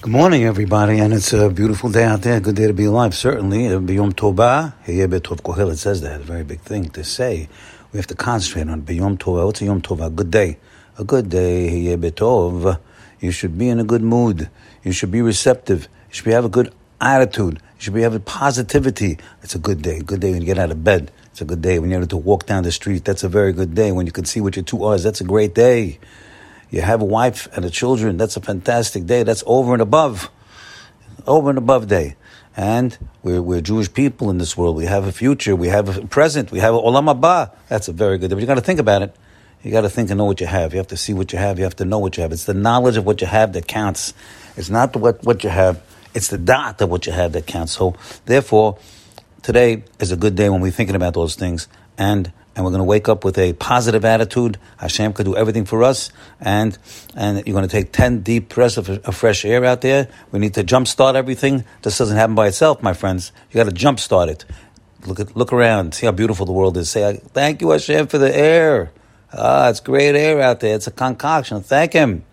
Good morning, everybody, and it's a beautiful day out there. Good day to be alive, certainly. Biyom Tova, Tov Kohel, it says that. A very big thing to say. We have to concentrate on Biyom Tova. What's a Yom Tova? A good day. A good day, Tov. You should be in a good mood. You should be receptive. You should be, have a good attitude. You should be having positivity. It's a good day. Good day when you get out of bed. It's a good day when you're able to walk down the street. That's a very good day. When you can see what your two eyes, that's a great day. You have a wife and a children. That's a fantastic day. That's over and above. Over and above day. And we're, we're Jewish people in this world. We have a future. We have a present. We have a olam haba. That's a very good day. But you got to think about it. You got to think and know what you have. You have to see what you have. You have to know what you have. It's the knowledge of what you have that counts. It's not what, what you have. It's the dot of what you have that counts. So, therefore, today is a good day when we're thinking about those things. And and we're going to wake up with a positive attitude. Hashem could do everything for us, and and you're going to take ten deep breaths of, of fresh air out there. We need to jumpstart everything. This doesn't happen by itself, my friends. You got to jumpstart it. Look at look around, see how beautiful the world is. Say, thank you, Hashem, for the air. Ah, it's great air out there. It's a concoction. Thank Him.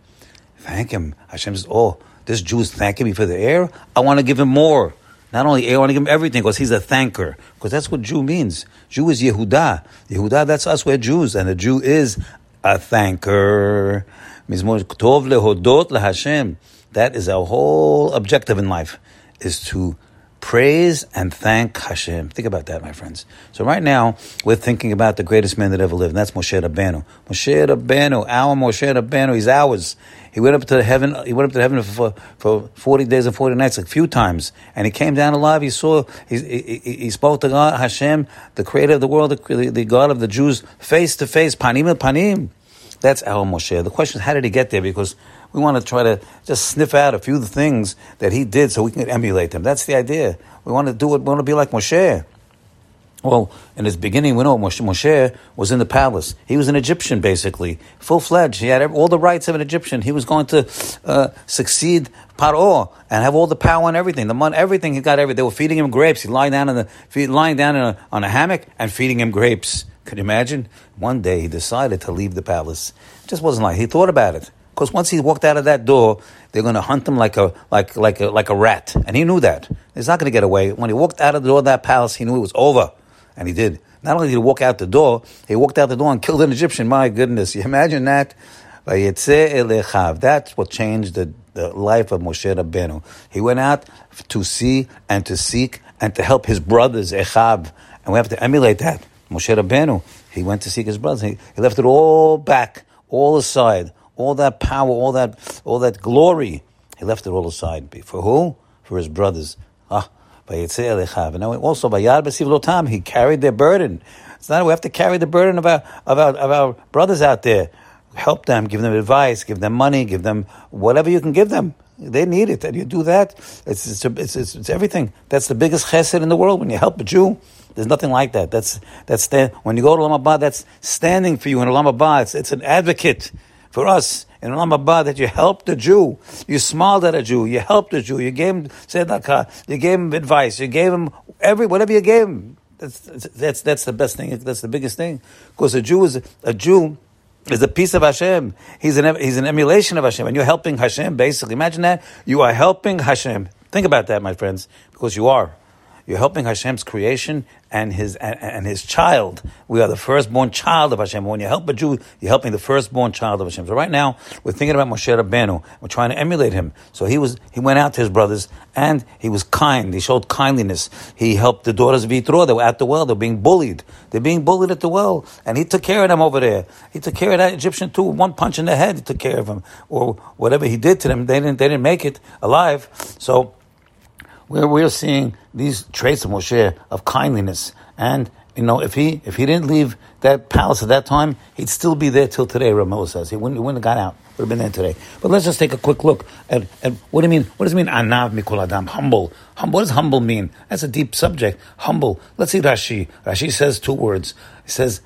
Thank Him. Hashem says, oh, this Jew is thanking me for the air. I want to give him more. Not only I want to give him everything because he's a thanker. Because that's what Jew means. Jew is Yehuda. Yehuda, that's us. We're Jews. And a Jew is a thanker. That is our whole objective in life, is to praise and thank Hashem. Think about that, my friends. So right now, we're thinking about the greatest man that ever lived, and that's Moshe Rabbeinu. Moshe Rabbeinu, our Moshe Rabbeinu, he's ours. He went up to heaven. He went up to heaven for, for forty days and forty nights, a few times, and he came down alive. He saw. He, he, he spoke to God, Hashem, the Creator of the world, the, the God of the Jews, face to face, panim panim. That's our Moshe. The question is, how did he get there? Because we want to try to just sniff out a few of the things that he did so we can emulate them. That's the idea. We want to do it. We want to be like Moshe. Well, in his beginning, we know Moshe, Moshe was in the palace. He was an Egyptian, basically, full fledged. He had all the rights of an Egyptian. He was going to uh, succeed Paro and have all the power and everything, the money, everything. He got everything. They were feeding him grapes. He lying down in the lying down a, on a hammock and feeding him grapes. Could you imagine? One day he decided to leave the palace. It just wasn't like he thought about it. Because once he walked out of that door, they're going to hunt him like a like like a, like a rat, and he knew that he's not going to get away. When he walked out of the door of that palace, he knew it was over. And he did. Not only did he walk out the door, he walked out the door and killed an Egyptian. My goodness, you imagine that? That's what changed the, the life of Moshe Rabbeinu. He went out to see and to seek and to help his brothers, Echav. And we have to emulate that. Moshe Rabbeinu, he went to seek his brothers. He, he left it all back, all aside, all that power, all that, all that glory. He left it all aside. For who? For his brothers. Ah, and also by Yad Lotam, he carried their burden. It's not we have to carry the burden of our of our of our brothers out there. Help them, give them advice, give them money, give them whatever you can give them. They need it, and you do that. It's it's, it's, it's, it's everything. That's the biggest chesed in the world. When you help a Jew, there's nothing like that. That's that's stand, when you go to Olam Haba, that's standing for you in Olam Haba. It's, it's an advocate for us in Olam Haba that you helped the Jew, you smiled at a Jew, you helped the Jew, you gave him tzedakah, you gave him advice, you gave him every whatever you gave him. That's that's that's the best thing. That's the biggest thing because a Jew is a Jew is a piece of Hashem. He's an he's an emulation of Hashem, and you're helping Hashem. Basically, imagine that you are helping Hashem. Think about that, my friends, because you are. You're helping Hashem's creation and his and, and, his child. We are the firstborn child of Hashem. When you help a Jew, you're helping the firstborn child of Hashem. So right now, we're thinking about Moshe Rabbeinu. We're trying to emulate him. So he was he went out to his brothers and he was kind. He showed kindliness. He helped the daughters of Yitro. They were at the well. They're being bullied. They're being bullied at the well, and he took care of them over there. He took care of that Egyptian too. One punch in the head, he took care of him, or whatever he did to them. They didn't they didn't make it alive. So where we're seeing these traits of Moshe of kindliness. And you know, if he if he didn't leave that palace at that time, he'd still be there till today. Ramon says he wouldn't, he wouldn't have got out. Would have been there today. But let's just take a quick look at, at what do you mean? What does it mean? Anav mikol adam, humble. What does humble mean? That's a deep subject. Humble. Let's see Rashi. Rashi says two words. He says,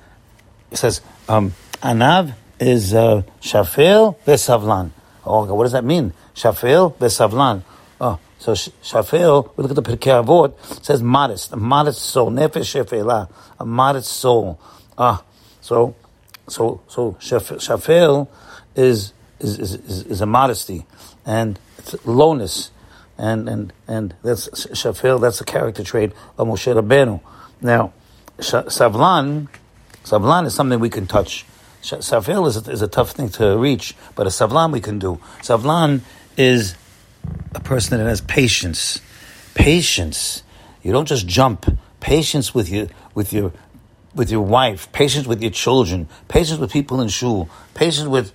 he says, um, anav is uh, shafel vesavlan. Oh, what does that mean? Shafel vesavlan. So Shafel, we look at the Pirkei Avot, says modest, a modest soul, nefesh shefela, a modest soul. Ah, so, so, so Shafel is is, is, is, is a modesty, and it's lowness, and and and that's shafil. That's a character trait of Moshe Rabbeinu. Now, savlan, savlan is something we can touch. Savil is a, is a tough thing to reach, but a savlan we can do. Savlan is a person that has patience. Patience. You don't just jump. Patience with your with your with your wife. Patience with your children. Patience with people in shul. Patience with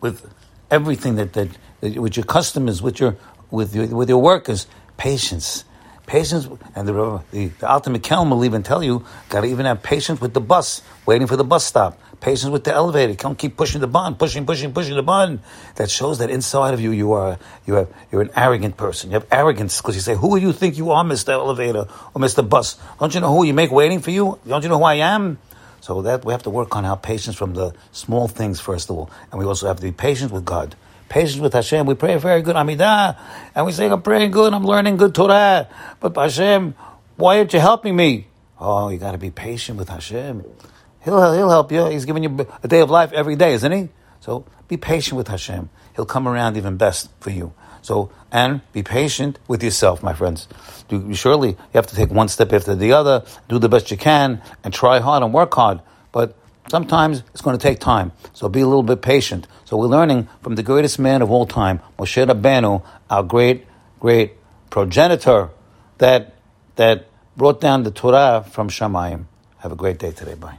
with everything that, that, that with your customers, with your with your with your workers. Patience. Patience, and the, the, the ultimate Kelm will even tell you, got to even have patience with the bus, waiting for the bus stop. Patience with the elevator. Don't keep pushing the button, pushing, pushing, pushing the button. That shows that inside of you, you are you have you're an arrogant person. You have arrogance because you say, "Who do you think you are, Mister Elevator or Mister Bus? Don't you know who you make waiting for you? Don't you know who I am?" So that we have to work on our patience from the small things first of all, and we also have to be patient with God patience with Hashem. We pray very good Amidah, and we say, I'm praying good, I'm learning good Torah. But Hashem, why aren't you helping me? Oh, you got to be patient with Hashem. He'll, he'll help you. He's giving you a day of life every day, isn't he? So be patient with Hashem. He'll come around even best for you. So, and be patient with yourself, my friends. Do, surely you have to take one step after the other, do the best you can, and try hard and work hard. But Sometimes it's going to take time, so be a little bit patient. So we're learning from the greatest man of all time, Moshe Rabbeinu, our great, great progenitor that, that brought down the Torah from Shamayim. Have a great day today. Bye.